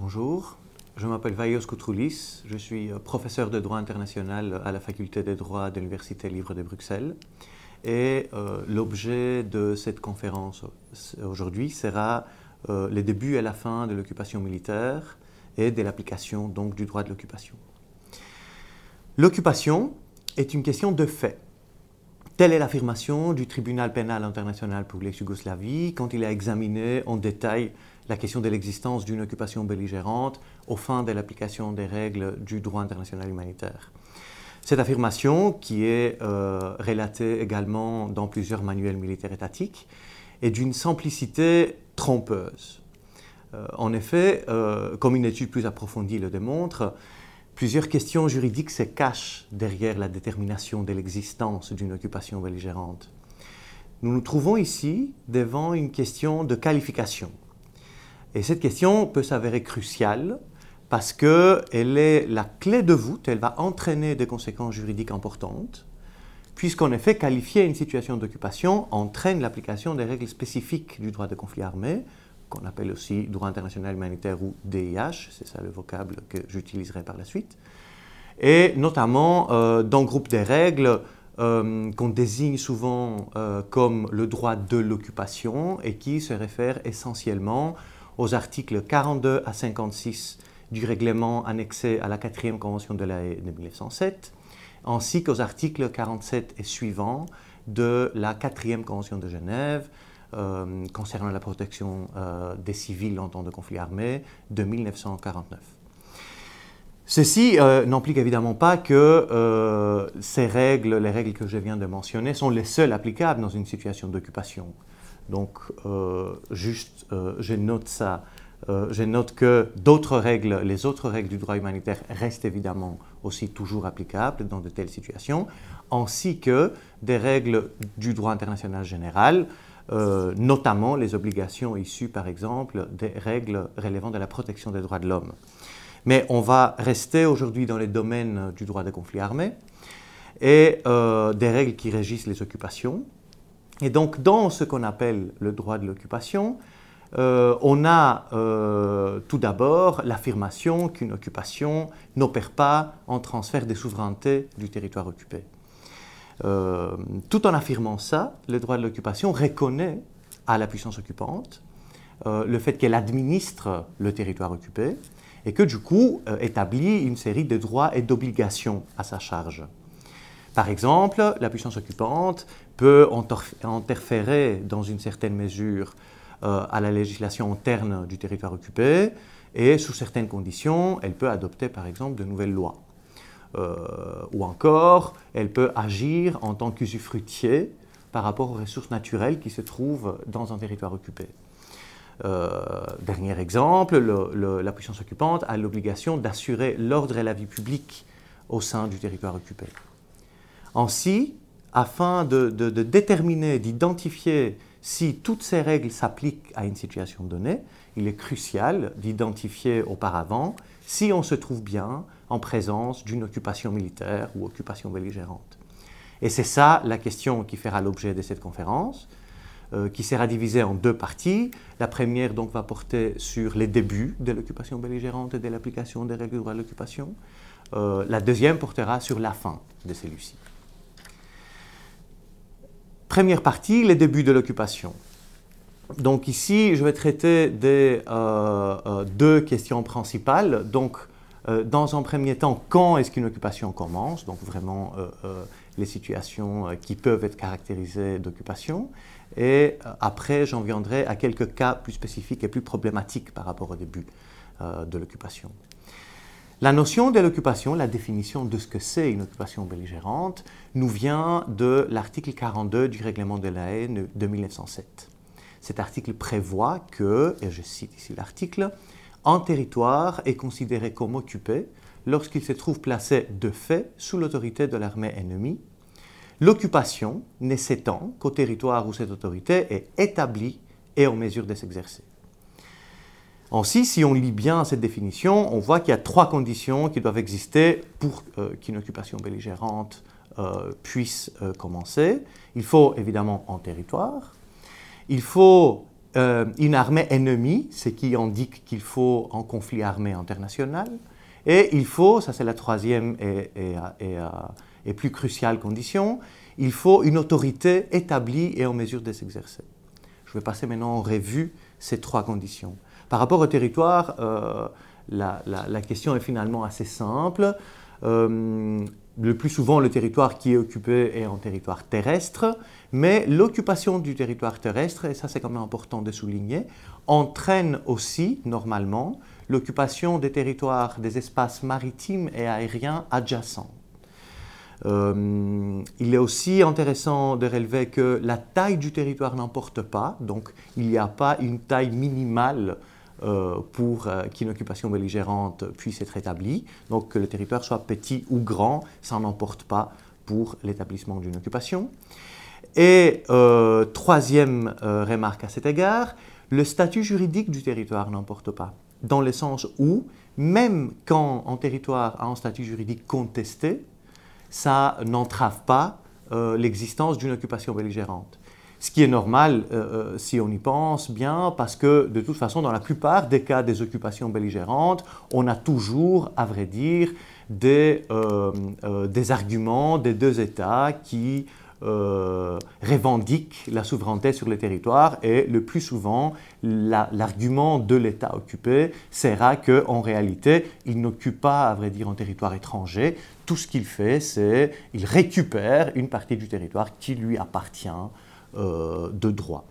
Bonjour, je m'appelle Vaios Koutroulis, je suis euh, professeur de droit international à la faculté de droit de l'Université libre de Bruxelles. Et euh, l'objet de cette conférence aujourd'hui sera euh, les et la fin de l'occupation militaire et de l'application donc du droit de l'occupation. L'occupation est une question de fait. Telle est l'affirmation du tribunal pénal international pour l'ex-Yougoslavie quand il a examiné en détail la question de l'existence d'une occupation belligérante au fin de l'application des règles du droit international humanitaire. Cette affirmation, qui est euh, relatée également dans plusieurs manuels militaires étatiques, est d'une simplicité trompeuse. Euh, en effet, euh, comme une étude plus approfondie le démontre, Plusieurs questions juridiques se cachent derrière la détermination de l'existence d'une occupation belligérante. Nous nous trouvons ici devant une question de qualification. Et cette question peut s'avérer cruciale parce qu'elle est la clé de voûte, elle va entraîner des conséquences juridiques importantes, puisqu'en effet, qualifier une situation d'occupation entraîne l'application des règles spécifiques du droit de conflit armé, qu'on appelle aussi droit international humanitaire ou DIH, c'est ça le vocable que j'utiliserai par la suite, et notamment euh, dans le groupe des règles euh, qu'on désigne souvent euh, comme le droit de l'occupation et qui se réfère essentiellement aux articles 42 à 56 du règlement annexé à la 4e Convention de la de 1907, ainsi qu'aux articles 47 et suivants de la 4e Convention de Genève, euh, concernant la protection euh, des civils en temps de conflit armé de 1949. Ceci euh, n'implique évidemment pas que ces règles, les règles que je viens de mentionner, sont les seules applicables dans une situation d'occupation. Donc, juste, je note ça. je note que d'autres règles, les autres règles du droit humanitaire restent évidemment aussi toujours applicables dans de telles situations, ainsi que des règles du droit international général, euh, notamment les obligations issues, par exemple, des règles relevant de la protection des droits de l'homme. Mais on va rester aujourd'hui dans les domaines du droit des conflits armés et euh, des règles qui régissent les occupations. Et donc, dans ce qu'on appelle le droit de l'occupation, euh, on a tout d'abord l'affirmation qu'une occupation n'opère pas en transfert des souverainetés du territoire occupé. Euh, tout en affirmant ça, le droit de l'occupation reconnaît à la puissance occupante euh, le fait qu'elle administre le territoire occupé et que du coup euh, établit une série de droits et d'obligations à sa charge. Par exemple, la puissance occupante peut interférer dans une certaine mesure à la législation interne du territoire occupé et sous certaines conditions, elle peut adopter par exemple de nouvelles lois. Euh, ou encore, elle peut agir en tant qu'usufruitier par rapport aux ressources naturelles qui se trouvent dans un territoire occupé. Euh, dernier exemple, la puissance occupante a l'obligation d'assurer l'ordre et la vie publique au sein du territoire occupé. Ainsi, afin de, de déterminer, d'identifier si toutes ces règles s'appliquent à une situation donnée, il est crucial d'identifier auparavant si on se trouve bien en présence d'une occupation militaire ou occupation belligérante. Et c'est ça la question qui fera l'objet de cette conférence, euh, qui sera divisée en deux parties. La première donc va porter sur les débuts de l'occupation belligérante et de l'application des règles du droit de l'occupation. Euh, la deuxième portera sur la fin de celui-ci. Première partie, les débuts de l'occupation. Donc ici, je vais traiter des euh, deux questions principales. Donc euh, dans un premier temps, quand est-ce qu'une occupation commence? Donc vraiment euh, euh, les situations qui peuvent être caractérisées d'occupation. Et après, j'en viendrai à quelques cas plus spécifiques et plus problématiques par rapport au début de l'occupation. La notion de l'occupation, la définition de ce que c'est une occupation belligérante, nous vient de l'article 42 du règlement de la haine de 1907. Cet article prévoit que, et je cite ici l'article, un territoire est considéré comme occupé lorsqu'il se trouve placé de fait sous l'autorité de l'armée ennemie. L'occupation ne s'étend qu'au territoire où cette autorité est établie et en mesure de s'exercer. Ainsi, si on lit bien cette définition, on voit qu'il y a trois conditions qui doivent exister pour euh, qu'une occupation belligérante euh, puisse euh, commencer. Il faut évidemment un territoire, il faut une armée ennemie, ce qui indique qu'il faut un conflit armé international. Et il faut, ça c'est la troisième et, et, plus cruciale condition, il faut une autorité établie et en mesure de s'exercer. Je vais passer maintenant en revue ces trois conditions. Par rapport au territoire, la, la, question est finalement assez simple. Euh, le plus souvent, le territoire qui est occupé est en territoire terrestre, mais l'occupation du territoire terrestre, et ça c'est quand même important de souligner, entraîne aussi, normalement, l'occupation des territoires, des espaces maritimes et aériens adjacents. Euh, il est aussi intéressant de relever que la taille du territoire n'importe pas, donc il n'y a pas une taille minimale euh, pour euh, qu'une occupation belligérante puisse être établie. Donc que le territoire soit petit ou grand, ça n'emporte pas pour l'établissement d'une occupation. Et euh, troisième remarque à cet égard, le statut juridique du territoire n'emporte pas, dans le sens où, même quand un territoire a un statut juridique contesté, ça n'entrave pas l'existence d'une occupation belligérante. Ce qui est normal euh, euh, si on y pense bien, parce que de toute façon, dans la plupart des cas des occupations belligérantes, on a toujours, à vrai dire, des, euh, arguments des deux États qui revendiquent la souveraineté sur le territoire et le plus souvent, l'argument de l'État occupé sera qu'en réalité, il n'occupe pas, à vrai dire, un territoire étranger. Tout ce qu'il fait, c'est qu'il récupère une partie du territoire qui lui appartient de droit.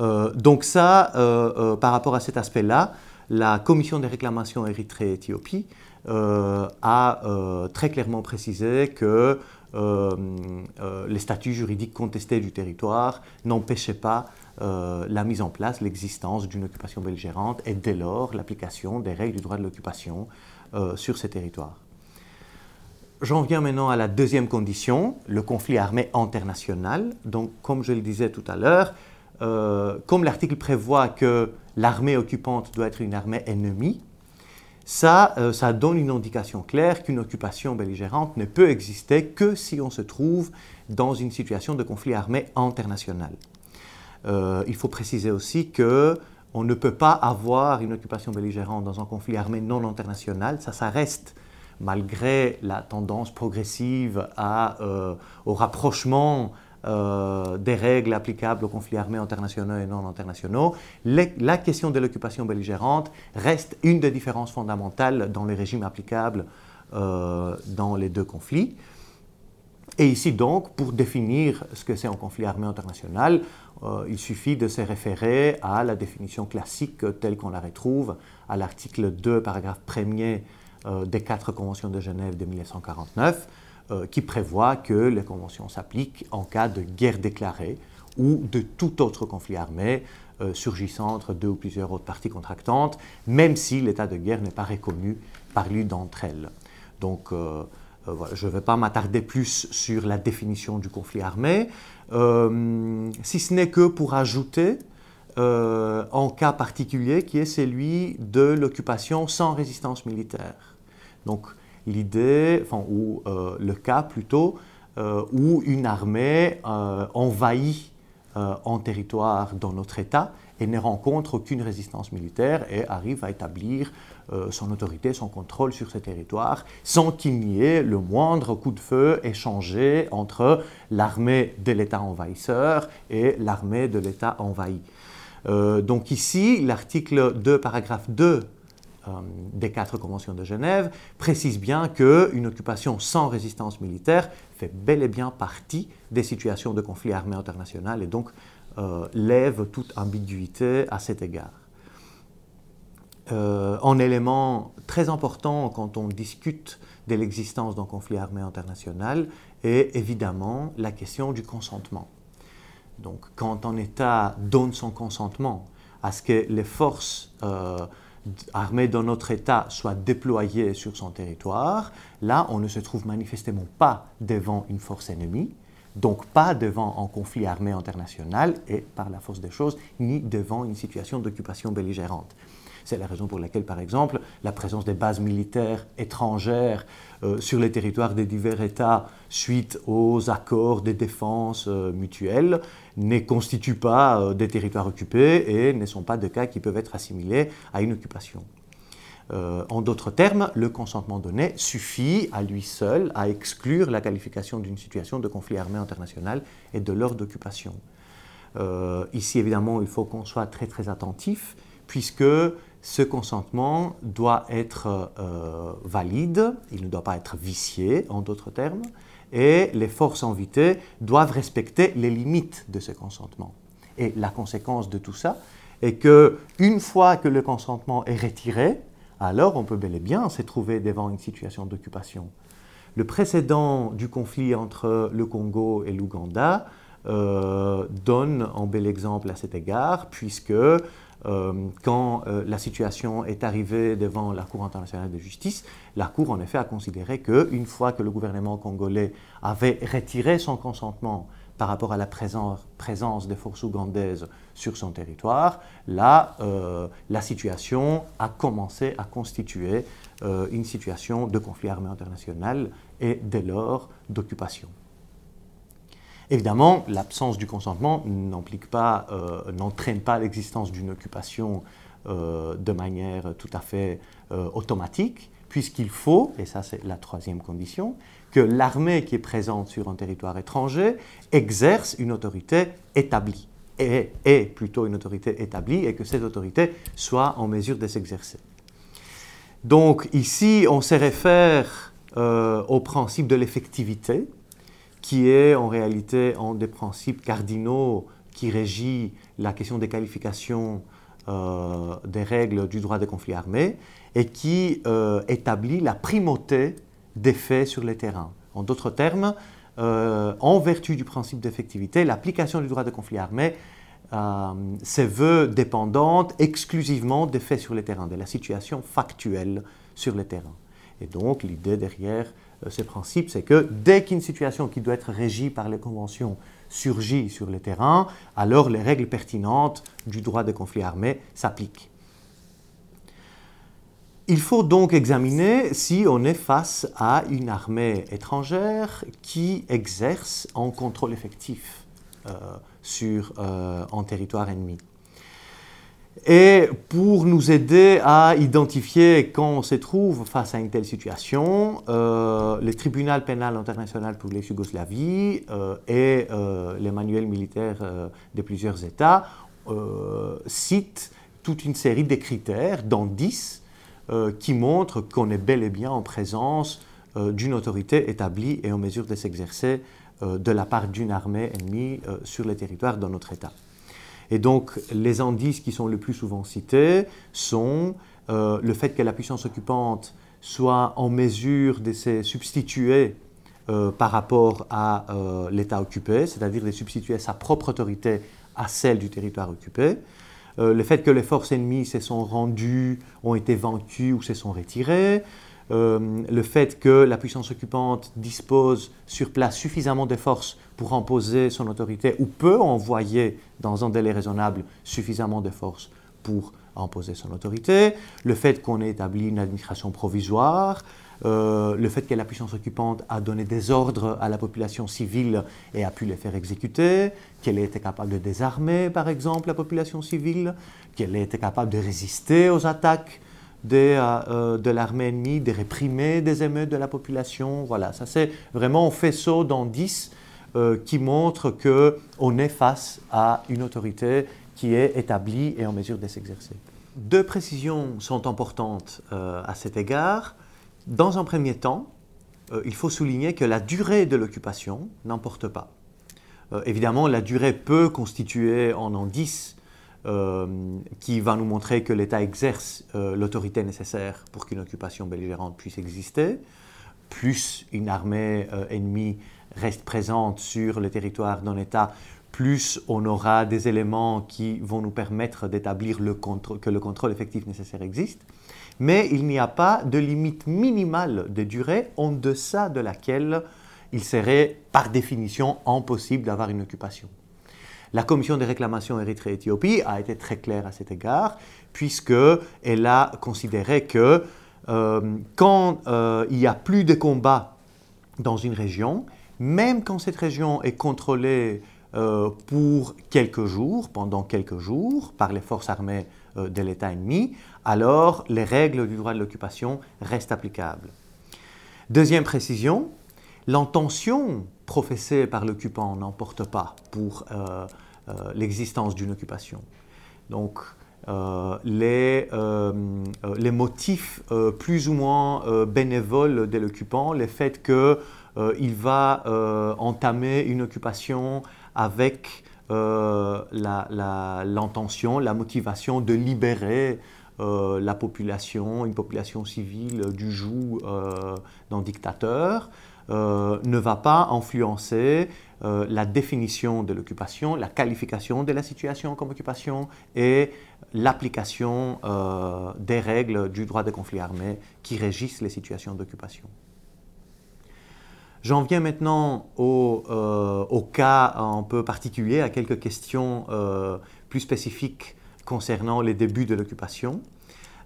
Euh, donc ça, euh, par rapport à cet aspect-là, la commission des réclamations Érythrée-Éthiopie a très clairement précisé que les statuts juridiques contestés du territoire n'empêchaient pas la mise en place, l'existence d'une occupation belligérante et dès lors l'application des règles du droit de l'occupation sur ces territoires. J'en viens maintenant à la deuxième condition, le conflit armé international. Donc, comme je le disais tout à l'heure, euh, comme l'article prévoit que l'armée occupante doit être une armée ennemie, ça, euh, ça donne une indication claire qu'une occupation belligérante ne peut exister que si on se trouve dans une situation de conflit armé international. Euh, il faut préciser aussi que on ne peut pas avoir une occupation belligérante dans un conflit armé non international, ça, ça reste malgré la tendance progressive euh, au rapprochement euh, des règles applicables aux conflits armés internationaux et non internationaux, la question de l'occupation belligérante reste une des différences fondamentales dans les régimes applicables euh, dans les deux conflits. Et ici donc, pour définir ce que c'est un conflit armé international, il suffit de se référer à la définition classique telle qu'on la retrouve à l'article 2, paragraphe 1er euh, des quatre conventions de Genève de 1949 euh, qui prévoit que les conventions s'appliquent en cas de guerre déclarée ou de tout autre conflit armé euh, surgissant entre deux ou plusieurs autres parties contractantes, même si l'état de guerre n'est pas reconnu par l'une d'entre elles. Donc, je ne vais pas m'attarder plus sur la définition du conflit armé, si ce n'est que pour ajouter un cas particulier qui est celui de l'occupation sans résistance militaire. Donc l'idée, enfin, ou euh, le cas plutôt, euh, où une armée euh, envahit un territoire dans notre État et ne rencontre aucune résistance militaire et arrive à établir son autorité, son contrôle sur ce territoire, sans qu'il n'y ait le moindre coup de feu échangé entre l'armée de l'État envahisseur et l'armée de l'État envahi. donc ici, l'article 2, paragraphe 2 euh, des quatre conventions de Genève précise bien qu'une occupation sans résistance militaire fait bel et bien partie des situations de conflit armé international et donc euh, lève toute ambiguïté à cet égard. Euh, un élément très important quand on discute de l'existence d'un conflit armé international est évidemment la question du consentement. Donc quand un État donne son consentement à ce que les forces armée dans notre État soit déployée sur son territoire, là, on ne se trouve manifestement pas devant une force ennemie, donc pas devant un conflit armé international et, par la force des choses, ni devant une situation d'occupation belligérante. C'est la raison pour laquelle, par exemple, la présence des bases militaires étrangères euh, sur les territoires des divers États suite aux accords de défense euh, mutuelle ne constituent pas euh, des territoires occupés et ne sont pas de cas qui peuvent être assimilés à une occupation. en d'autres termes, le consentement donné suffit à lui seul à exclure la qualification d'une situation de conflit armé international et de l'ordre d'occupation. ici, évidemment, il faut qu'on soit très très attentif, puisque ce consentement doit être euh, valide, il ne doit pas être vicié, en d'autres termes, et les forces invitées doivent respecter les limites de ce consentement. Et la conséquence de tout ça est que une fois que le consentement est retiré, alors on peut bel et bien se trouver devant une situation d'occupation. Le précédent du conflit entre le Congo et l'Ouganda euh, donne un bel exemple à cet égard, puisque quand euh, la situation est arrivée devant la Cour internationale de justice, la Cour en effet a considéré qu'une fois que le gouvernement congolais avait retiré son consentement par rapport à la présence, des forces ougandaises sur son territoire, là, euh, la situation a commencé à constituer une situation de conflit armé international et dès lors d'occupation. Évidemment, l'absence du consentement euh, n'entraîne pas l'existence d'une occupation euh, de manière tout à fait euh, automatique, puisqu'il faut, et ça c'est la troisième condition, que l'armée qui est présente sur un territoire étranger exerce une autorité établie, est plutôt une autorité établie, et que cette autorité soit en mesure de s'exercer. Donc ici, on se réfère au principe de l'effectivité, qui est en réalité un des principes cardinaux qui régit la question des qualifications euh, des règles du droit des conflits armés et qui euh, établit la primauté des faits sur les terrains. En d'autres termes, euh, en vertu du principe d'effectivité, l'application du droit des conflits armés se veut dépendante exclusivement des faits sur les terrains, de la situation factuelle sur les terrains. Et donc l'idée derrière euh, ce principe, c'est que dès qu'une situation qui doit être régie par les conventions surgit sur le terrain, alors les règles pertinentes du droit des conflits armés s'appliquent. Il faut donc examiner si on est face à une armée étrangère qui exerce un contrôle effectif euh, sur euh, un territoire ennemi. Et pour nous aider à identifier quand on se trouve face à une telle situation, euh, le tribunal pénal international pour l'ex-Yougoslavie euh, et euh, les manuels militaires de plusieurs États citent toute une série de critères, dont 10, qui montrent qu'on est bel et bien en présence d'une autorité établie et en mesure de s'exercer de la part d'une armée ennemie sur le territoire de notre État. Et donc, les indices qui sont le plus souvent cités sont euh, le fait que la puissance occupante soit en mesure de se substituer euh, par rapport à euh, l'État occupé, c'est-à-dire de substituer sa propre autorité à celle du territoire occupé. le fait que les forces ennemies se sont rendues, ont été vaincues ou se sont retirées, euh, le fait que la puissance occupante dispose sur place suffisamment de forces pour imposer son autorité ou peut envoyer dans un délai raisonnable suffisamment de forces pour imposer son autorité, le fait qu'on ait établi une administration provisoire, euh, le fait que la puissance occupante a donné des ordres à la population civile et a pu les faire exécuter, qu'elle ait été capable de désarmer par exemple la population civile, qu'elle ait été capable de résister aux attaques euh, euh, de l'armée ennemie, de réprimer des émeutes de la population. Voilà, ça c'est vraiment un faisceau d'indices euh, qui montre qu'on est face à une autorité qui est établie et en mesure de s'exercer. Deux précisions sont importantes à cet égard. Dans un premier temps, il faut souligner que la durée de l'occupation n'importe pas. évidemment, la durée peut constituer en indice qui va nous montrer que l'État exerce euh, l'autorité nécessaire pour qu'une occupation belligérante puisse exister, plus une armée euh, ennemie reste présente sur le territoire d'un État, plus on aura des éléments qui vont nous permettre d'établir que le contrôle effectif nécessaire existe. Mais il n'y a pas de limite minimale de durée en deçà de laquelle il serait par définition impossible d'avoir une occupation. La commission des réclamations Érythrée-Éthiopie a été très claire à cet égard, puisqu'elle a considéré que euh, quand euh, il n'y a plus de combats dans une région, même quand cette région est contrôlée euh, pour quelques jours, pendant quelques jours, par les forces armées de l'État ennemi, alors les règles du droit de l'occupation restent applicables. Deuxième précision, l'intention professée par l'occupant n'emporte pas pour l'existence d'une occupation. Donc, euh, les, euh, euh, les, motifs plus ou moins bénévoles de l'occupant, le fait qu'il va entamer une occupation avec l'intention, la, motivation de libérer la population, une population civile du joug d'un dictateur, ne va pas influencer la définition de l'occupation, la qualification de la situation comme occupation et l'application euh, des règles du droit des conflits armés qui régissent les situations d'occupation. J'en viens maintenant au, euh, cas un peu particulier, à quelques questions euh, plus spécifiques concernant les débuts de l'occupation.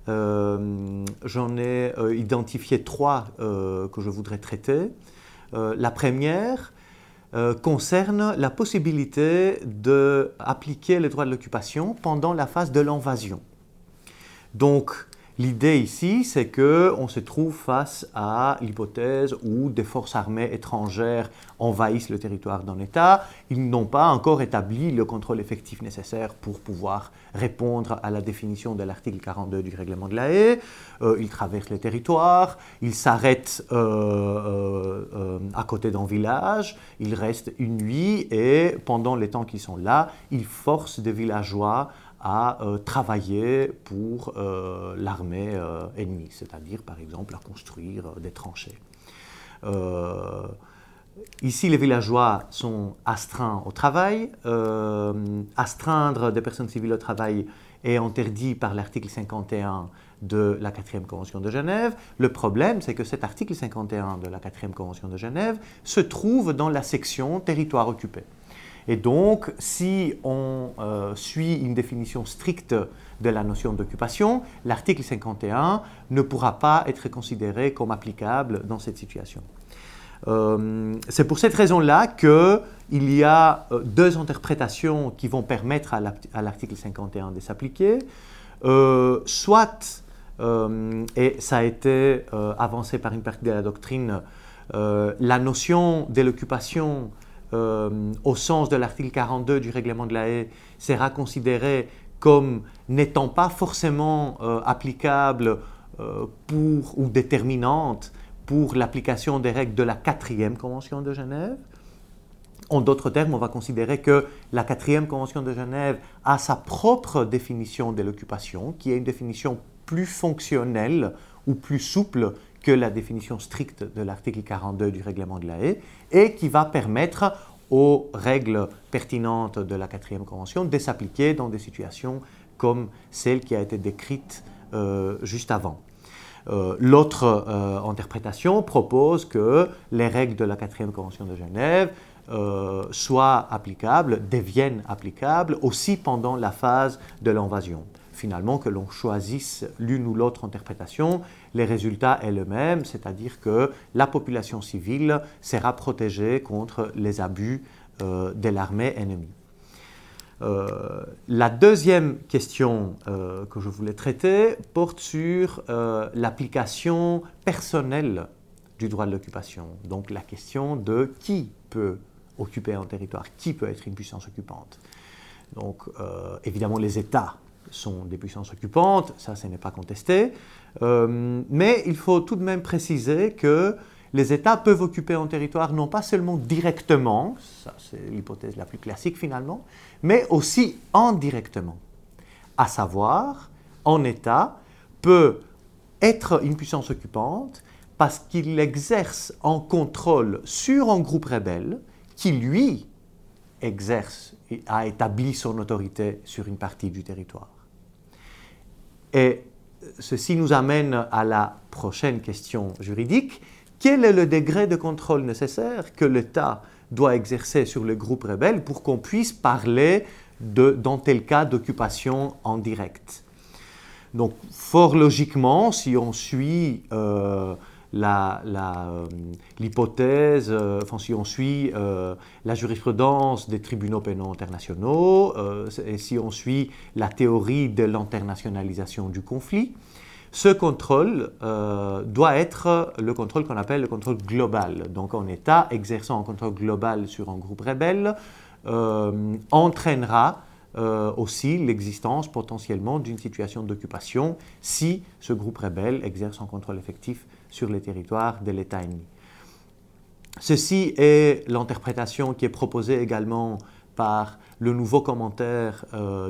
J'en ai identifié trois que je voudrais traiter. La première, euh, concerne la possibilité d'appliquer les droits de l'occupation pendant la phase de l'invasion. L'idée ici, c'est qu'on se trouve face à l'hypothèse où des forces armées étrangères envahissent le territoire d'un État. Ils n'ont pas encore établi le contrôle effectif nécessaire pour pouvoir répondre à la définition de l'article 42 du règlement de la haie. Euh, ils traversent le territoire, ils s'arrêtent euh, euh, à côté d'un village, ils restent une nuit et pendant les temps qu'ils sont là, ils forcent des villageois à euh, travailler pour euh, l'armée euh, ennemie, c'est-à-dire par exemple à construire des tranchées. Ici, les villageois sont astreints au travail. astreindre des personnes civiles au travail est interdit par l'article 51 de la 4e Convention de Genève. Le problème, c'est que cet article 51 de la 4e Convention de Genève se trouve dans la section territoire occupé. Et donc, si on euh, suit une définition stricte de la notion d'occupation, l'article 51 ne pourra pas être considéré comme applicable dans cette situation. Euh, c'est pour cette raison-là qu'il y a euh, deux interprétations qui vont permettre à l'article 51 de s'appliquer. soit, et ça a été avancé par une partie de la doctrine, la notion de l'occupation euh, au sens de l'article 42 du règlement de la haie, sera considéré comme n'étant pas forcément euh, applicable euh, pour, ou déterminante pour l'application des règles de la quatrième Convention de Genève. En d'autres termes, on va considérer que la quatrième Convention de Genève a sa propre définition de l'occupation, qui est une définition plus fonctionnelle ou plus souple que la définition stricte de l'article 42 du règlement de la haie et qui va permettre aux règles pertinentes de la quatrième convention de s'appliquer dans des situations comme celle qui a été décrite euh, juste avant. Euh, l'autre euh, interprétation propose que les règles de la quatrième convention de Genève soient applicables, deviennent applicables aussi pendant la phase de l'invasion finalement que l'on choisisse l'une ou l'autre interprétation, les résultats est le même, c'est-à-dire que la population civile sera protégée contre les abus euh, de l'armée ennemie. Euh, la deuxième question euh, que je voulais traiter porte sur l'application personnelle du droit de l'occupation. Donc la question de qui peut occuper un territoire, qui peut être une puissance occupante. Donc évidemment les États sont des puissances occupantes, ça, ce n'est pas contesté. Euh, mais il faut tout de même préciser que les États peuvent occuper un territoire non pas seulement directement, ça c'est l'hypothèse la plus classique finalement, mais aussi indirectement. À savoir, un État peut être une puissance occupante parce qu'il exerce un contrôle sur un groupe rebelle qui, lui, exerce et a établi son autorité sur une partie du territoire. Et ceci nous amène à la prochaine question juridique. Quel est le degré de contrôle nécessaire que l'État doit exercer sur le groupe rebelle pour qu'on puisse parler de, dans tel cas d'occupation en direct? Donc, fort logiquement, si on suit l'hypothèse, enfin, si on suit la jurisprudence des tribunaux pénaux internationaux, et si on suit la théorie de l'internationalisation du conflit, ce contrôle euh, doit être le contrôle qu'on appelle le contrôle global. Donc un État exerçant un contrôle global sur un groupe rebelle euh, entraînera euh, aussi l'existence potentiellement d'une situation d'occupation si ce groupe rebelle exerce un contrôle effectif sur les territoires de l'État ennemi. Ceci est l'interprétation qui est proposée également par le nouveau commentaire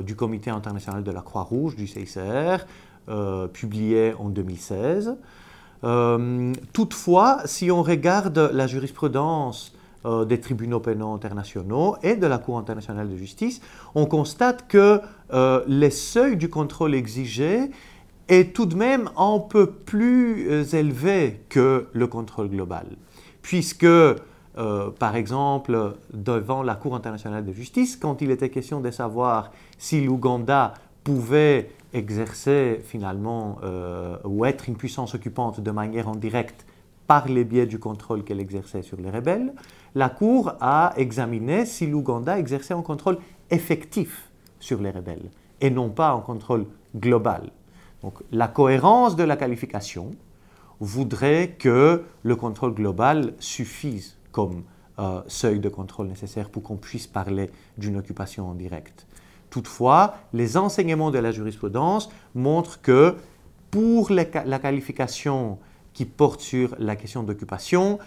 du Comité international de la Croix-Rouge, du CICR, euh, publié en 2016. Euh, toutefois, si on regarde la jurisprudence euh, des tribunaux pénaux internationaux et de la Cour internationale de justice, on constate que les seuils du contrôle exigé est tout de même un peu plus élevé que le contrôle global. Puisque, par exemple, devant la Cour internationale de justice, quand il était question de savoir si l'Ouganda pouvait exercer finalement euh, ou être une puissance occupante de manière indirecte par les biais du contrôle qu'elle exerçait sur les rebelles, la Cour a examiné si l'Ouganda exerçait un contrôle effectif sur les rebelles et non pas un contrôle global. Donc la cohérence de la qualification voudrait que le contrôle global suffise comme euh, seuil de contrôle nécessaire pour qu'on puisse parler d'une occupation indirecte. Toutefois, les enseignements de la jurisprudence montrent que pour la qualification qui porte sur la question d'occupation,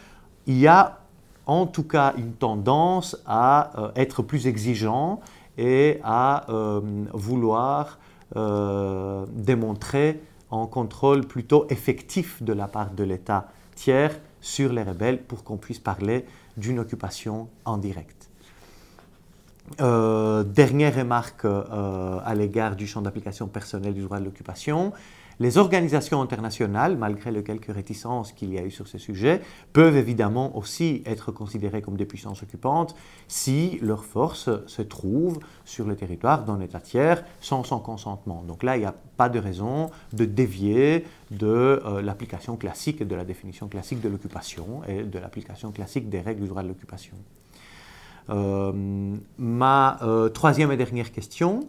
il y a en tout cas une tendance à euh, être plus exigeant et à euh, vouloir euh, démontrer un contrôle plutôt effectif de la part de l'État tiers sur les rebelles pour qu'on puisse parler d'une occupation en direct. Euh, dernière remarque euh, à l'égard du champ d'application personnel du droit de l'occupation. Les organisations internationales, malgré les quelques réticences qu'il y a eu sur ce sujet, peuvent évidemment aussi être considérées comme des puissances occupantes si leurs forces se trouvent sur le territoire d'un État tiers sans son consentement. Donc là, il n'y a pas de raison de dévier de euh, l'application classique de la définition classique de l'occupation et de l'application classique des règles du droit de l'occupation. Euh, ma euh, troisième et dernière question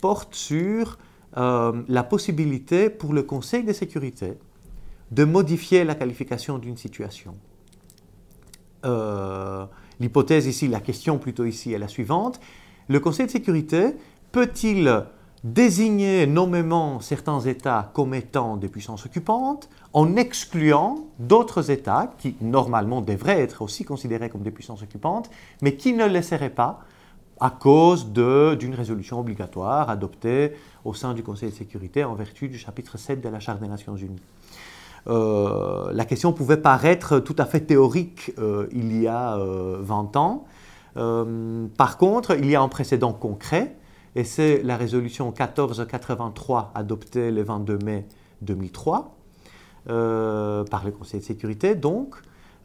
porte sur euh, la possibilité pour le Conseil de sécurité de modifier la qualification d'une situation. L'hypothèse ici, la question plutôt ici est la suivante. Le Conseil de sécurité peut-il désigner nommément certains États comme étant des puissances occupantes en excluant d'autres États qui normalement devraient être aussi considérés comme des puissances occupantes, mais qui ne le seraient pas à cause d'une résolution obligatoire adoptée au sein du Conseil de sécurité en vertu du chapitre 7 de la Charte des Nations Unies. Euh, la question pouvait paraître tout à fait théorique euh, il y a 20 euh, ans. par contre, il y a un précédent concret et c'est la résolution 1483 adoptée le 22 mai 2003 euh, par le Conseil de sécurité. Donc,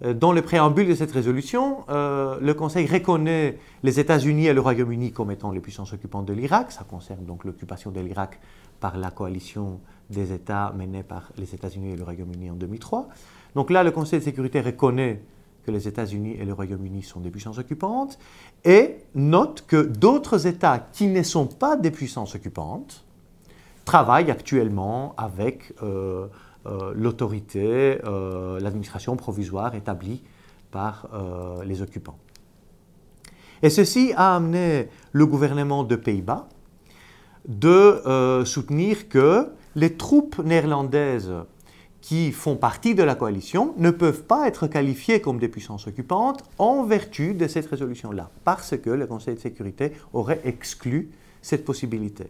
dans le préambule de cette résolution, euh, le Conseil reconnaît les États-Unis et le Royaume-Uni comme étant les puissances occupantes de l'Irak. Ça concerne donc l'occupation de l'Irak par la coalition des États menée par les États-Unis et le Royaume-Uni en 2003. Donc là, le Conseil de sécurité reconnaît que les États-Unis et le Royaume-Uni sont des puissances occupantes, et note que d'autres États qui ne sont pas des puissances occupantes travaillent actuellement avec euh, euh, l'autorité, euh, l'administration provisoire établie par les occupants. Et ceci a amené le gouvernement de Pays-Bas de soutenir que les troupes néerlandaises qui font partie de la coalition ne peuvent pas être qualifiés comme des puissances occupantes en vertu de cette résolution-là, parce que le Conseil de sécurité aurait exclu cette possibilité.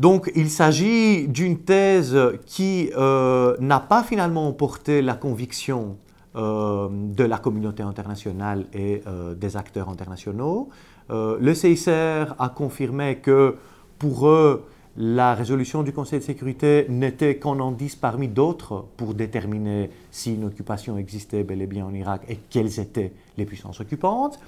Donc il s'agit d'une thèse qui euh, n'a pas finalement porté la conviction euh, de la communauté internationale et euh, des acteurs internationaux. le CICR a confirmé que pour eux, la résolution du Conseil de sécurité n'était qu'un indice parmi d'autres pour déterminer si une occupation existait bel et bien en Irak et quelles étaient les puissances occupantes.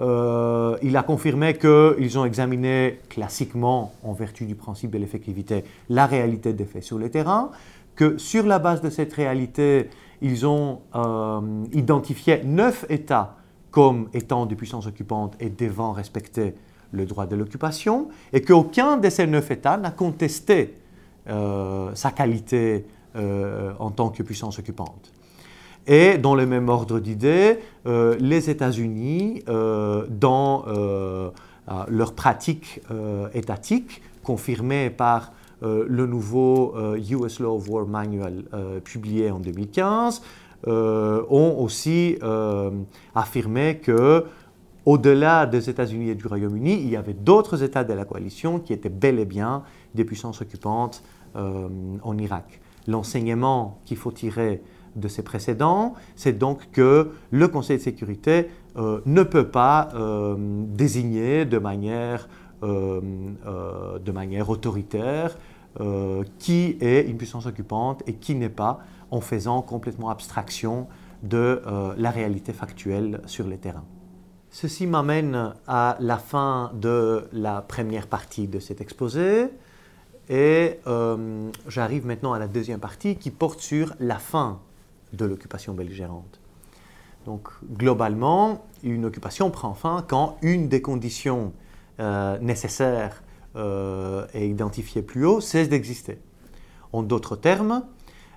Euh, il a confirmé qu'ils ont examiné classiquement, en vertu du principe de l'effectivité, la réalité des faits sur le terrain, que sur la base de cette réalité, ils ont euh, identifié neuf États comme étant des puissances occupantes et devant respecter le droit de l'occupation, et qu'aucun de ces neuf États n'a contesté euh, sa qualité en tant que puissance occupante. Et dans le même ordre d'idées, euh, les États-Unis, euh, dans euh, leur pratique étatique, confirmée par le nouveau US Law of War Manual publié en 2015, ont aussi affirmé que au-delà des États-Unis et du Royaume-Uni, il y avait d'autres États de la coalition qui étaient bel et bien des puissances occupantes en Irak. L'enseignement qu'il faut tirer de ces précédents, c'est donc que le Conseil de sécurité euh, ne peut pas euh, désigner de manière, euh, de manière autoritaire qui est une puissance occupante et qui n'est pas, en faisant complètement abstraction de la réalité factuelle sur les terrains. Ceci m'amène à la fin de la première partie de cet exposé. Et j'arrive maintenant à la deuxième partie qui porte sur la fin de l'occupation belligérante. Donc globalement, une occupation prend fin quand une des conditions euh, nécessaires euh, et identifiées plus haut cesse d'exister. En d'autres termes,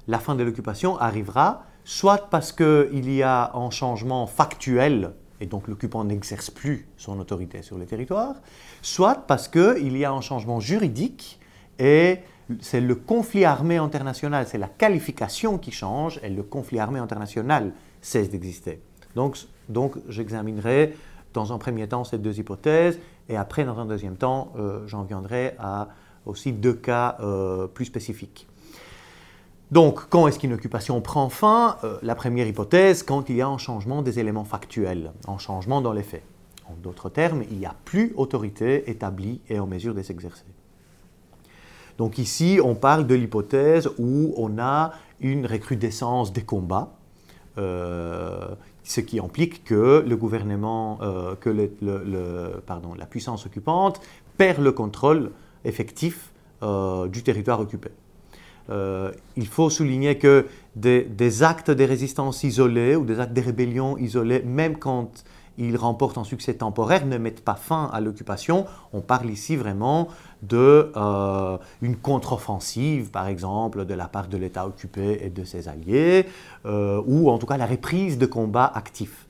la fin de l'occupation arrivera soit parce qu'il y a un changement factuel et donc l'occupant n'exerce plus son autorité sur le territoire, soit parce qu'il y a un changement juridique et c'est le conflit armé international, c'est la qualification qui change et le conflit armé international cesse d'exister. Donc, donc j'examinerai dans un premier temps ces deux hypothèses et après, dans un deuxième temps, euh, j'en viendrai à aussi deux cas euh, plus spécifiques. Donc, quand est-ce qu'une occupation prend fin? Euh, La première hypothèse, quand il y a un changement des éléments factuels, un changement dans les faits. En d'autres termes, il n'y a plus autorité établie et en mesure de s'exercer. Donc ici, on parle de l'hypothèse où on a une recrudescence des combats, euh, ce qui implique que le gouvernement, euh, que la puissance occupante perd le contrôle effectif euh, du territoire occupé. il faut souligner que des, actes de résistance isolés ou des actes de rébellion isolés, même quand ils remportent un succès temporaire, ne mettent pas fin à l'occupation. On parle ici vraiment d'une euh, contre-offensive, par exemple, de la part de l'État occupé et de ses alliés, euh, ou en tout cas la reprise de combats actifs.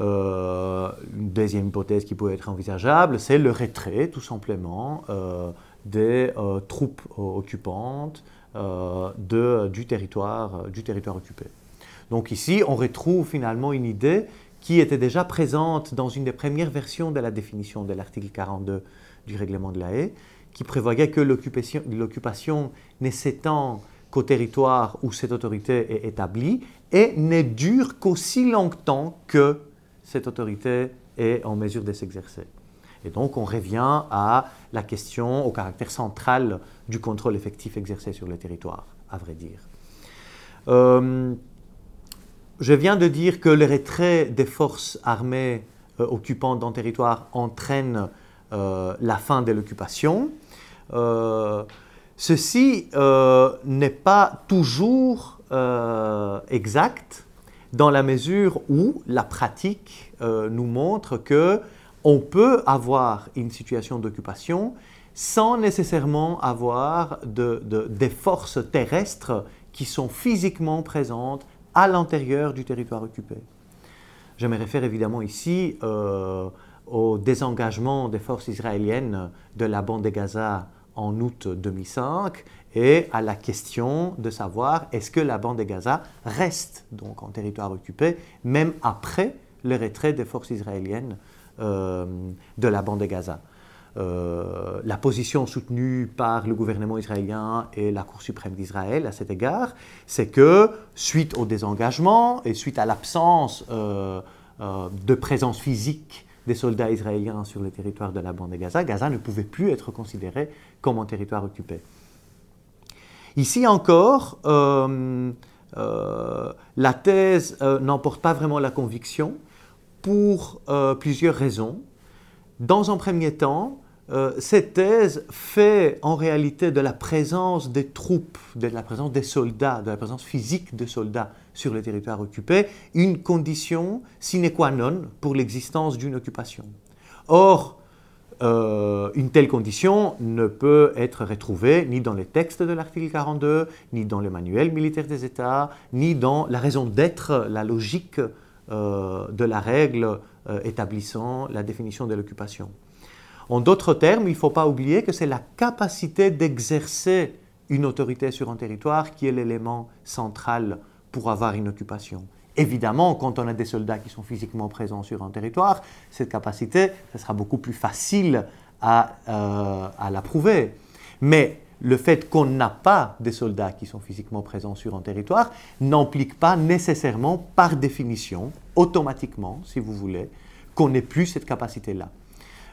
Euh, une deuxième hypothèse qui peut être envisageable, c'est le retrait, tout simplement, des troupes occupantes du, territoire, du territoire occupé. Donc ici, on retrouve finalement une idée qui était déjà présente dans une des premières versions de la définition de l'article 42 du règlement de la haie, qui prévoyait que l'occupation ne s'étend qu'au territoire où cette autorité est établie et ne dure qu'aussi longtemps que cette autorité est en mesure de s'exercer. Et donc on revient à la question, au caractère central du contrôle effectif exercé sur le territoire, à vrai dire. Euh, je viens de dire que le retrait des forces armées euh, occupantes d'un territoire entraîne euh, la fin de l'occupation. Euh, ceci n'est pas toujours exact dans la mesure où la pratique nous montre que on peut avoir une situation d'occupation sans nécessairement avoir des forces terrestres qui sont physiquement présentes à l'intérieur du territoire occupé. Je me réfère évidemment ici euh, au désengagement des forces israéliennes de la bande de Gaza en août 2005 et à la question de savoir est-ce que la bande de Gaza reste donc en territoire occupé même après le retrait des forces israéliennes euh, de la bande de Gaza. Euh, la position soutenue par le gouvernement israélien et la Cour suprême d'Israël à cet égard, c'est que suite au désengagement et suite à l'absence euh, euh, de présence physique des soldats israéliens sur le territoire de la bande de Gaza, Gaza ne pouvait plus être considéré comme un territoire occupé. Ici encore, la thèse n'emporte pas vraiment la conviction pour plusieurs raisons. Dans un premier temps, cette thèse fait en réalité de la présence des troupes, de la présence des soldats, de la présence physique de soldats sur le territoire occupé, une condition sine qua non pour l'existence d'une occupation. Or, euh, une telle condition ne peut être retrouvée ni dans les textes de l'article 42, ni dans le manuel militaire des États, ni dans la raison d'être, la logique euh, de la règle euh, établissant la définition de l'occupation. En d'autres termes, il ne faut pas oublier que c'est la capacité d'exercer une autorité sur un territoire qui est l'élément central pour avoir une occupation. Évidemment, quand on a des soldats qui sont physiquement présents sur un territoire, cette capacité, ce sera beaucoup plus facile à, euh, à la prouver. Mais le fait qu'on n'a pas des soldats qui sont physiquement présents sur un territoire n'implique pas nécessairement, par définition, automatiquement, si vous voulez, qu'on n'ait plus cette capacité-là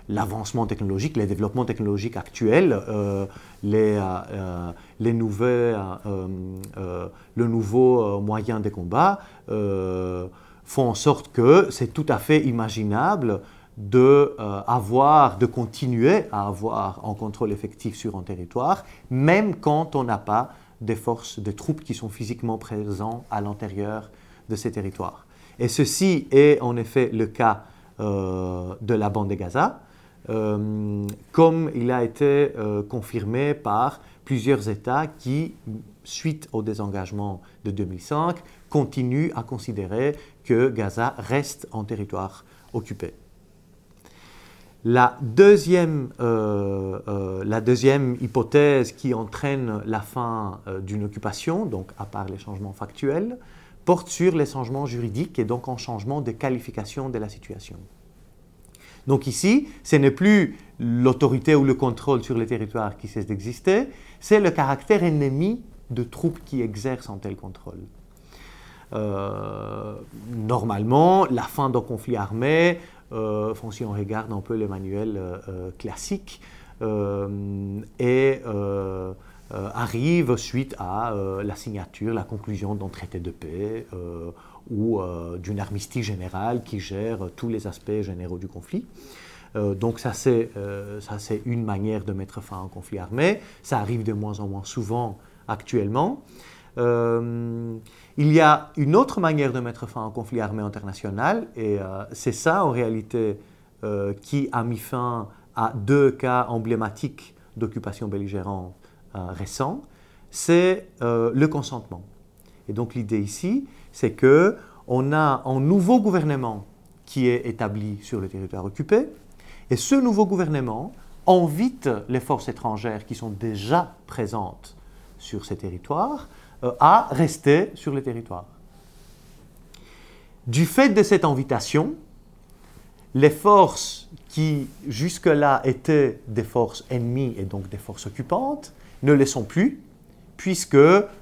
l'avancement technologique, les développements technologiques actuels, euh, les, euh, euh, les nouvelles, le nouveau moyen de combat font en sorte que c'est tout à fait imaginable de avoir, de continuer à avoir un contrôle effectif sur un territoire, même quand on n'a pas des forces, des troupes qui sont physiquement présentes à l'intérieur de ces territoires. Et ceci est en effet le cas de la bande de Gaza, euh, comme il a été euh, confirmé par plusieurs États qui, suite au désengagement de 2005, continuent à considérer que Gaza reste en territoire occupé. La deuxième, euh, la deuxième hypothèse qui entraîne la fin d'une occupation, donc à part les changements factuels, porte sur les changements juridiques et donc en changement de qualification de la situation. Donc ici, ce n'est plus l'autorité ou le contrôle sur les territoires qui cesse d'exister, c'est le caractère ennemi de troupes qui exercent un tel contrôle. Euh, normalement, la fin d'un conflit armé, euh, si on regarde un peu le manuel euh, classique, et arrive suite à la signature, la conclusion d'un traité de paix ou euh, d'une armistice générale qui gère tous les aspects généraux du conflit. Euh, donc ça c'est, euh, ça c'est une manière de mettre fin à un conflit armé. Ça arrive de moins en moins souvent actuellement. il y a une autre manière de mettre fin à un conflit armé international et c'est ça en réalité qui a mis fin à deux cas emblématiques d'occupation belligérante récents. C'est le consentement. Et donc l'idée ici, c'est que on a un nouveau gouvernement qui est établi sur le territoire occupé, et ce nouveau gouvernement invite les forces étrangères qui sont déjà présentes sur ces territoires euh, à rester sur le territoire. Du fait de cette invitation, les forces qui jusque-là étaient des forces ennemies et donc des forces occupantes ne le sont plus, puisque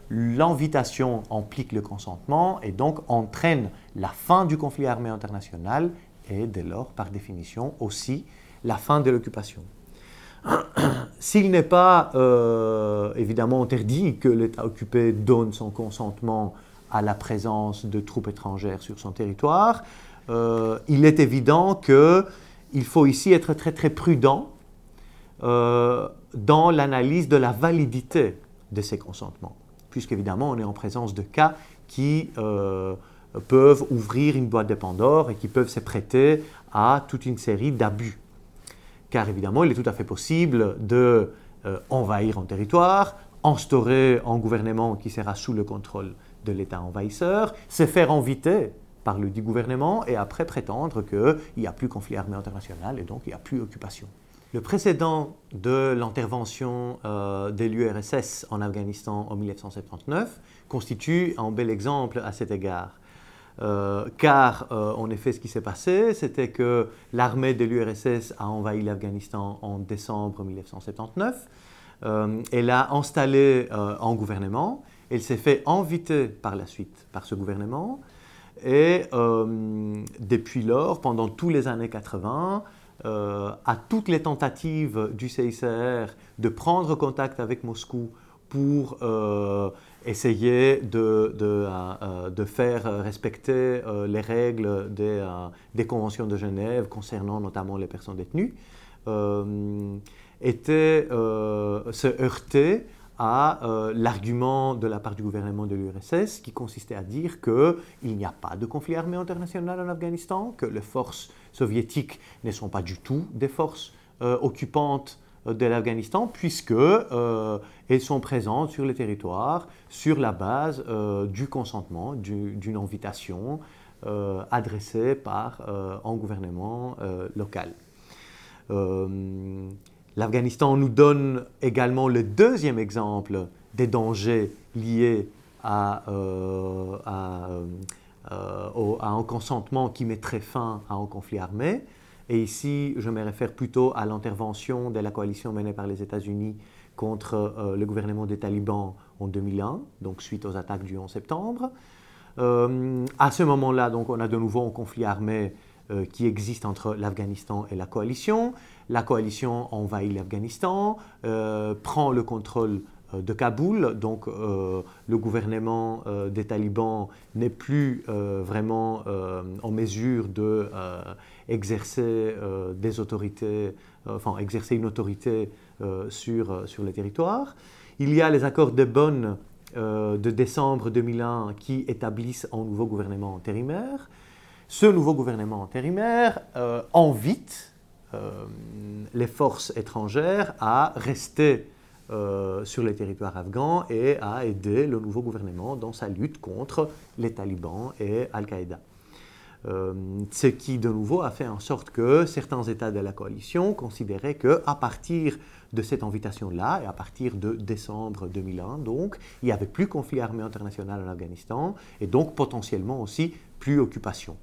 l'invitation implique le consentement et donc entraîne la fin du conflit armé international et dès lors, par définition, aussi la fin de l'occupation. S'il n'est pas euh, évidemment interdit que l'État occupé donne son consentement à la présence de troupes étrangères sur son territoire, euh, il est évident qu'il faut ici être très très prudent euh, dans l'analyse de la validité de ces consentements, puisqu'évidemment on est en présence de cas qui euh, peuvent ouvrir une boîte de Pandore et qui peuvent se prêter à toute une série d'abus. Car évidemment, il est tout à fait possible de euh, envahir un territoire, instaurer un gouvernement qui sera sous le contrôle de l'État envahisseur, se faire inviter par le dit gouvernement et après prétendre qu'il n'y a plus conflit armé international et donc il n'y a plus occupation. Le précédent de l'intervention euh, de l'URSS en Afghanistan en 1979 constitue un bel exemple à cet égard. Euh, car euh, en effet, ce qui s'est passé, c'était que l'armée de l'URSS a envahi l'Afghanistan en décembre 1979. elle a installé un gouvernement. Elle s'est fait inviter par la suite par ce gouvernement. Et depuis lors, pendant tous les années 80, euh, à toutes les tentatives du CICR de prendre contact avec Moscou pour euh, essayer de, de, de, faire respecter les règles des, des, conventions de Genève concernant notamment les personnes détenues, était, se heurter à euh, l'argument de la part du gouvernement de l'URSS qui consistait à dire qu'il n'y a pas de conflit armé international en Afghanistan, que les forces soviétiques ne sont pas du tout des forces euh, occupantes euh, de l'Afghanistan, puisqu'elles sont présentes sur le territoire sur la base du consentement, d'une invitation adressée par un gouvernement local. L'Afghanistan nous donne également le deuxième exemple des dangers liés à, euh, euh, à, un consentement qui mettrait fin à un conflit armé. Et ici, je me réfère plutôt à l'intervention de la coalition menée par les États-Unis contre euh, le gouvernement des talibans en 2001, donc suite aux attaques du 11 septembre. à ce moment-là, donc, on a de nouveau un conflit armé qui existe entre l'Afghanistan et la coalition. La coalition envahit l'Afghanistan, euh, prend le contrôle euh, de Kaboul, donc euh, le gouvernement des talibans n'est plus vraiment en mesure de exercer des autorités, enfin exercer une autorité sur, sur le territoire. Il y a les accords de Bonn de décembre 2001 qui établissent un nouveau gouvernement intérimaire. Ce nouveau gouvernement intérimaire invite euh, les forces étrangères à rester euh, sur les territoires afghans et à aider le nouveau gouvernement dans sa lutte contre les talibans et Al-Qaïda. Euh, ce qui, de nouveau, a fait en sorte que certains États de la coalition considéraient qu'à partir de cette invitation-là, et à partir de décembre 2001, donc, il n'y avait plus conflit armé international en Afghanistan, et donc potentiellement aussi plus occupation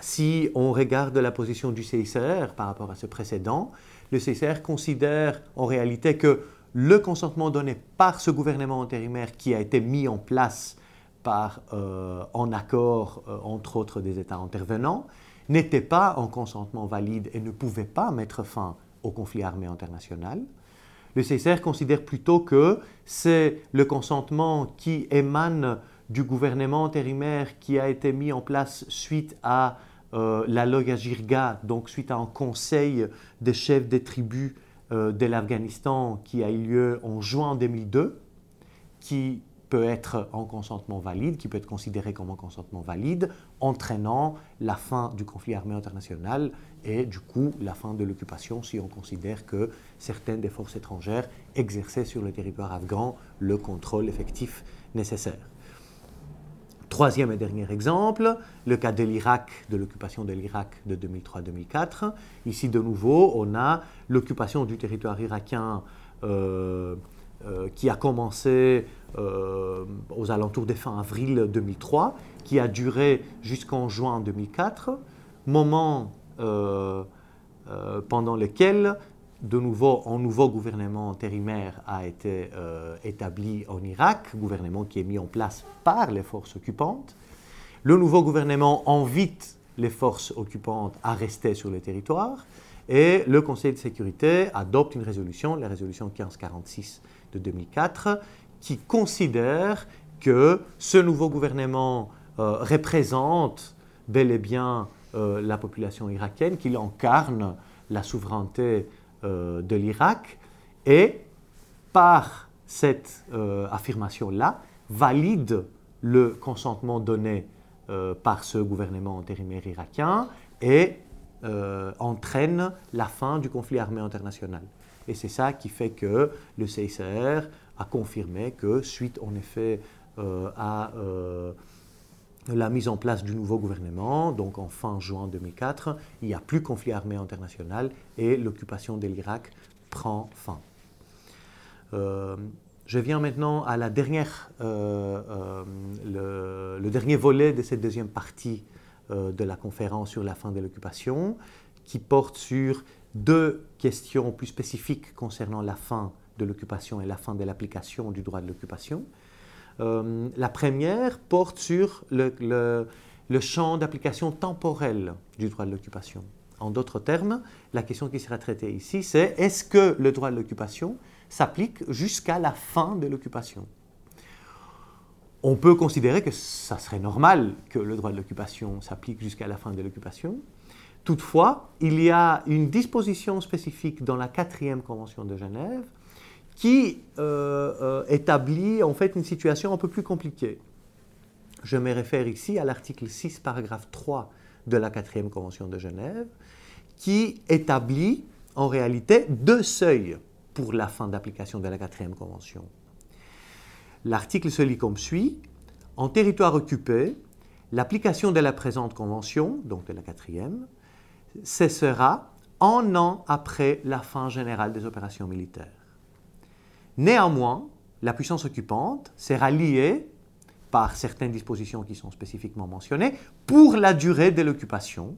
si on regarde la position du CICR par rapport à ce précédent, le CICR considère en réalité que le consentement donné par ce gouvernement intérimaire qui a été mis en place par, euh, en accord, euh, entre autres, des États intervenants, n'était pas un consentement valide et ne pouvait pas mettre fin au conflit armé international. Le CICR considère plutôt que c'est le consentement qui émane du gouvernement intérimaire qui a été mis en place suite à euh, la Loga Jirga, donc suite à un conseil des chefs des tribus euh, de l'Afghanistan qui a eu lieu en juin 2002, qui peut être en consentement valide, qui peut être considéré comme un consentement valide, entraînant la fin du conflit armé international et du coup la fin de l'occupation si on considère que certaines des forces étrangères exerçaient sur le territoire afghan le contrôle effectif nécessaire. Troisième et dernier exemple, le cas de l'Irak, de l'occupation de l'Irak de 2003-2004. Ici, de nouveau, on a l'occupation du territoire irakien euh, euh, qui a commencé euh, aux alentours des fin avril 2003, qui a duré jusqu'en juin 2004, moment pendant lequel de nouveau, un nouveau gouvernement intérimaire a été euh, établi en Irak, gouvernement qui est mis en place par les forces occupantes. Le nouveau gouvernement invite les forces occupantes à rester sur le territoire et le Conseil de sécurité adopte une résolution, la résolution 1546 de 2004, qui considère que ce nouveau gouvernement euh, représente bel et bien euh, la population irakienne, qu'il incarne la souveraineté de l'Irak et par cette euh, affirmation-là valide le consentement donné euh, par ce gouvernement intérimaire irakien et entraîne la fin du conflit armé international. Et c'est ça qui fait que le CICR a confirmé que suite en effet à la mise en place du nouveau gouvernement, donc en fin juin 2004, il n'y a plus conflit armé international et l'occupation de l'Irak prend fin. Euh, je viens maintenant à la dernière, euh, euh, le, dernier volet de cette deuxième partie de la conférence sur la fin de l'occupation, qui porte sur deux questions plus spécifiques concernant la fin de l'occupation et la fin de l'application du droit de l'occupation. Euh, la première porte sur le, champ d'application temporel du droit de l'occupation. En d'autres termes, la question qui sera traitée ici, c'est est-ce que le droit de l'occupation s'applique jusqu'à la fin de l'occupation? On peut considérer que ça serait normal que le droit de l'occupation s'applique jusqu'à la fin de l'occupation. Toutefois, il y a une disposition spécifique dans la quatrième convention de Genève qui euh, euh, établit en fait une situation un peu plus compliquée. Je me réfère ici à l'article 6, paragraphe 3 de la quatrième convention de Genève, qui établit en réalité deux seuils pour la fin d'application de la quatrième convention. L'article se lit comme suit. En territoire occupé, l'application de la présente convention, donc de la quatrième, cessera un an après la fin générale des opérations militaires. Néanmoins, la puissance occupante sera liée par certaines dispositions qui sont spécifiquement mentionnées pour la durée de l'occupation,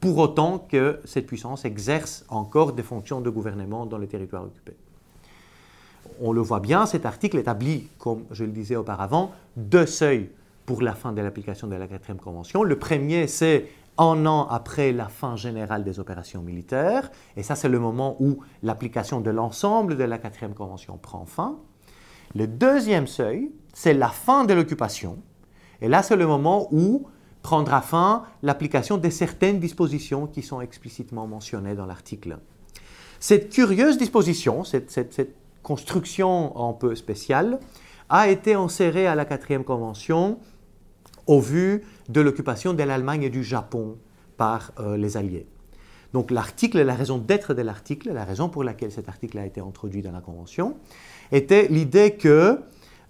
pour autant que cette puissance exerce encore des fonctions de gouvernement dans le territoire occupé. On le voit bien, cet article établit, comme je le disais auparavant, deux seuils pour la fin de l'application de la quatrième convention. Le premier, c'est un an après la fin générale des opérations militaires, et ça c'est le moment où l'application de l'ensemble de la quatrième convention prend fin. Le deuxième seuil, c'est la fin de l'occupation, et là c'est le moment où prendra fin l'application de certaines dispositions qui sont explicitement mentionnées dans l'article. Cette curieuse disposition, cette, cette construction un peu spéciale, a été insérée à la quatrième convention au vu de l'occupation de l'Allemagne et du Japon par euh, les Alliés. Donc l'article, la raison d'être de l'article, la raison pour laquelle cet article a été introduit dans la Convention, était l'idée que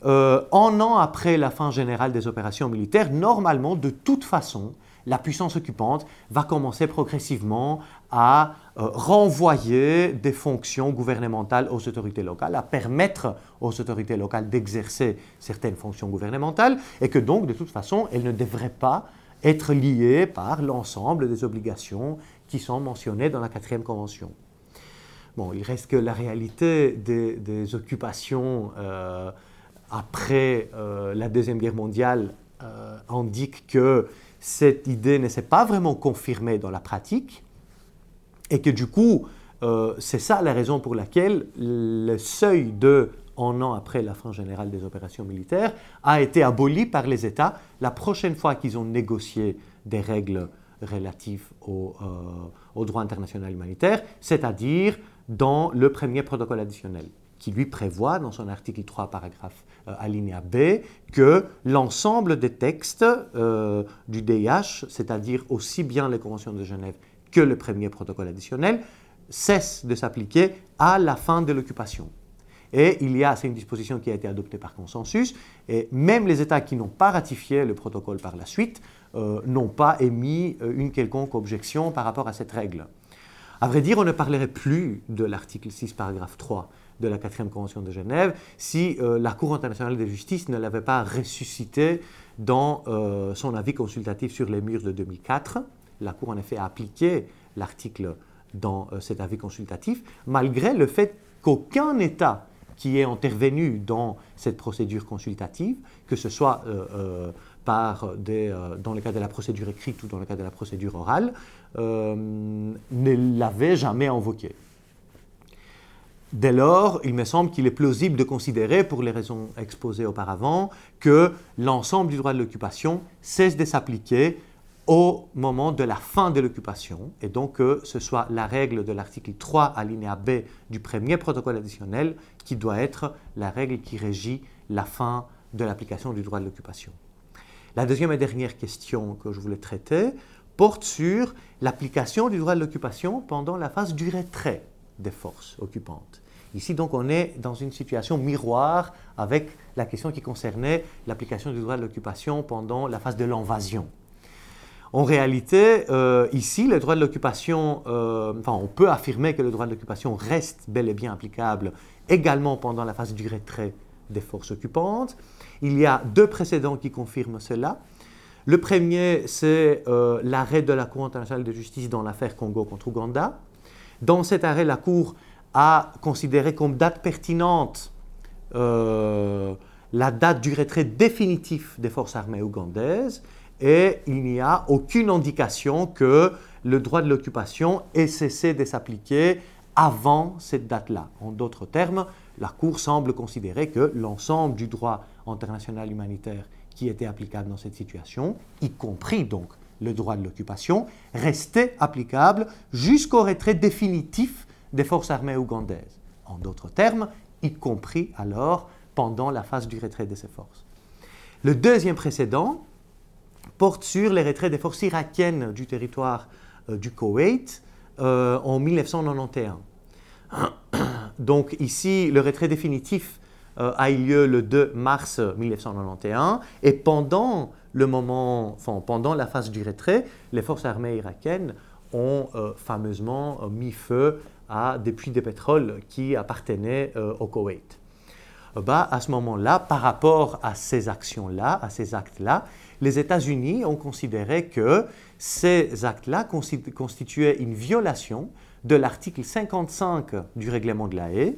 euh, un an après la fin générale des opérations militaires, normalement, de toute façon, la puissance occupante va commencer progressivement à euh, renvoyer des fonctions gouvernementales aux autorités locales, à permettre aux autorités locales d'exercer certaines fonctions gouvernementales, et que donc, de toute façon, elles ne devraient pas être liées par l'ensemble des obligations qui sont mentionnées dans la quatrième convention. Bon, il reste que la réalité des, occupations euh, après euh, la Deuxième Guerre mondiale indique que cette idée ne s'est pas vraiment confirmée dans la pratique et que du coup, euh, c'est ça la raison pour laquelle le seuil de un an après la fin générale des opérations militaires a été aboli par les États la prochaine fois qu'ils ont négocié des règles relatives au, euh, au droit international humanitaire, c'est-à-dire dans le premier protocole additionnel qui lui prévoit dans son article 3, paragraphe euh, alinéa B, que l'ensemble des textes euh, du DIH, c'est-à-dire aussi bien les conventions de Genève que le premier protocole additionnel, cessent de s'appliquer à la fin de l'occupation. Et il y a, c'est une disposition qui a été adoptée par consensus, et même les États qui n'ont pas ratifié le protocole par la suite euh, n'ont pas émis une quelconque objection par rapport à cette règle. À vrai dire, on ne parlerait plus de l'article 6, paragraphe 3 de la quatrième convention de Genève si euh, la Cour internationale de justice ne l'avait pas ressuscité dans euh, son avis consultatif sur les murs de 2004. La Cour en effet a appliqué l'article dans euh, cet avis consultatif, malgré le fait qu'aucun État qui est intervenu dans cette procédure consultative, que ce soit par des, dans le cas de la procédure écrite ou dans le cas de la procédure orale, ne l'avait jamais invoqué. Dès lors, il me semble qu'il est plausible de considérer, pour les raisons exposées auparavant, que l'ensemble du droit de l'occupation cesse de s'appliquer au moment de la fin de l'occupation, et donc que ce soit la règle de l'article 3 alinéa B du premier protocole additionnel qui doit être la règle qui régit la fin de l'application du droit de l'occupation. La deuxième et dernière question que je voulais traiter porte sur l'application du droit de l'occupation pendant la phase du retrait des forces occupantes. Ici, donc, on est dans une situation miroir avec la question qui concernait l'application du droit de l'occupation pendant la phase de l'invasion. En réalité, euh, ici, le droit de l'occupation, euh, enfin, on peut affirmer que le droit de l'occupation reste bel et bien applicable également pendant la phase du retrait des forces occupantes. Il y a deux précédents qui confirment cela. Le premier, c'est euh, l'arrêt de la Cour internationale de justice dans l'affaire Congo contre Ouganda, dans cet arrêt, la Cour a considéré comme date pertinente euh, la date du retrait définitif des forces armées ougandaises et il n'y a aucune indication que le droit de l'occupation ait cessé de s'appliquer avant cette date-là. En d'autres termes, la Cour semble considérer que l'ensemble du droit international humanitaire qui était applicable dans cette situation, y compris donc le droit de l'occupation, restait applicable jusqu'au retrait définitif des forces armées ougandaises. En d'autres termes, y compris alors pendant la phase du retrait de ces forces. Le deuxième précédent porte sur les retraits des forces irakiennes du territoire euh, du Koweït euh, en 1991. Donc ici, le retrait définitif euh, a eu lieu le 2 mars 1991 et pendant le moment, pendant la phase du retrait, les forces armées irakiennes ont fameusement mis feu à des puits de pétrole qui appartenaient au Koweït. Bah, à ce moment-là, par rapport à ces actions-là, à ces actes-là, les États-Unis ont considéré que ces actes-là constituaient une violation de l'article 55 du règlement de la haie,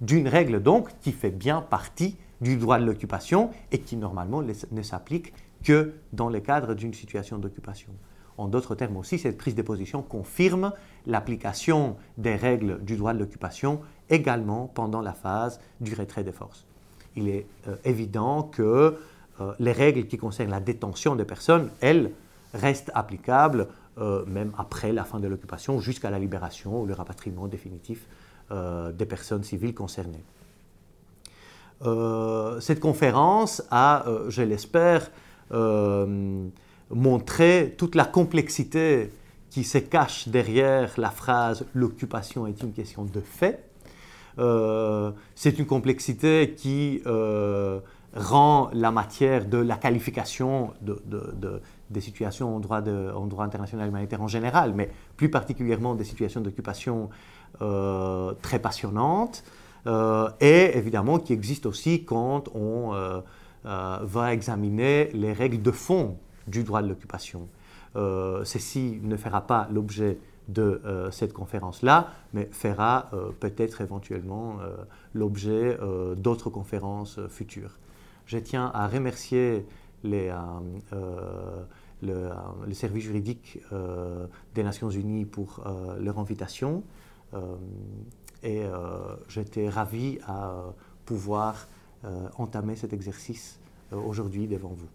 d'une règle donc qui fait bien partie du droit de l'occupation et qui normalement ne s'applique que dans le cadre d'une situation d'occupation. En d'autres termes aussi, cette prise de position confirme l'application des règles du droit de l'occupation également pendant la phase du retrait des forces. Il est euh, évident que euh, les règles qui concernent la détention des personnes, elles, restent applicables euh, même après la fin de l'occupation, jusqu'à la libération ou le rapatriement définitif des personnes civiles concernées. cette conférence a, je l'espère, montré toute la complexité qui se cache derrière la phrase l'occupation est une question de fait. c'est une complexité qui rend la matière de la qualification de, des situations en droit, en droit, international humanitaire en général, mais plus particulièrement des situations d'occupation euh, très passionnantes, euh, et évidemment qui existe aussi quand on euh, va examiner les règles de fond du droit de l'occupation. ceci ne fera pas l'objet de cette conférence-là, mais fera peut-être éventuellement l'objet d'autres conférences futures. Je tiens à remercier les, euh, euh, le, le, service juridique euh, des Nations Unies pour leur invitation. et j'étais ravi à pouvoir entamer cet exercice aujourd'hui devant vous.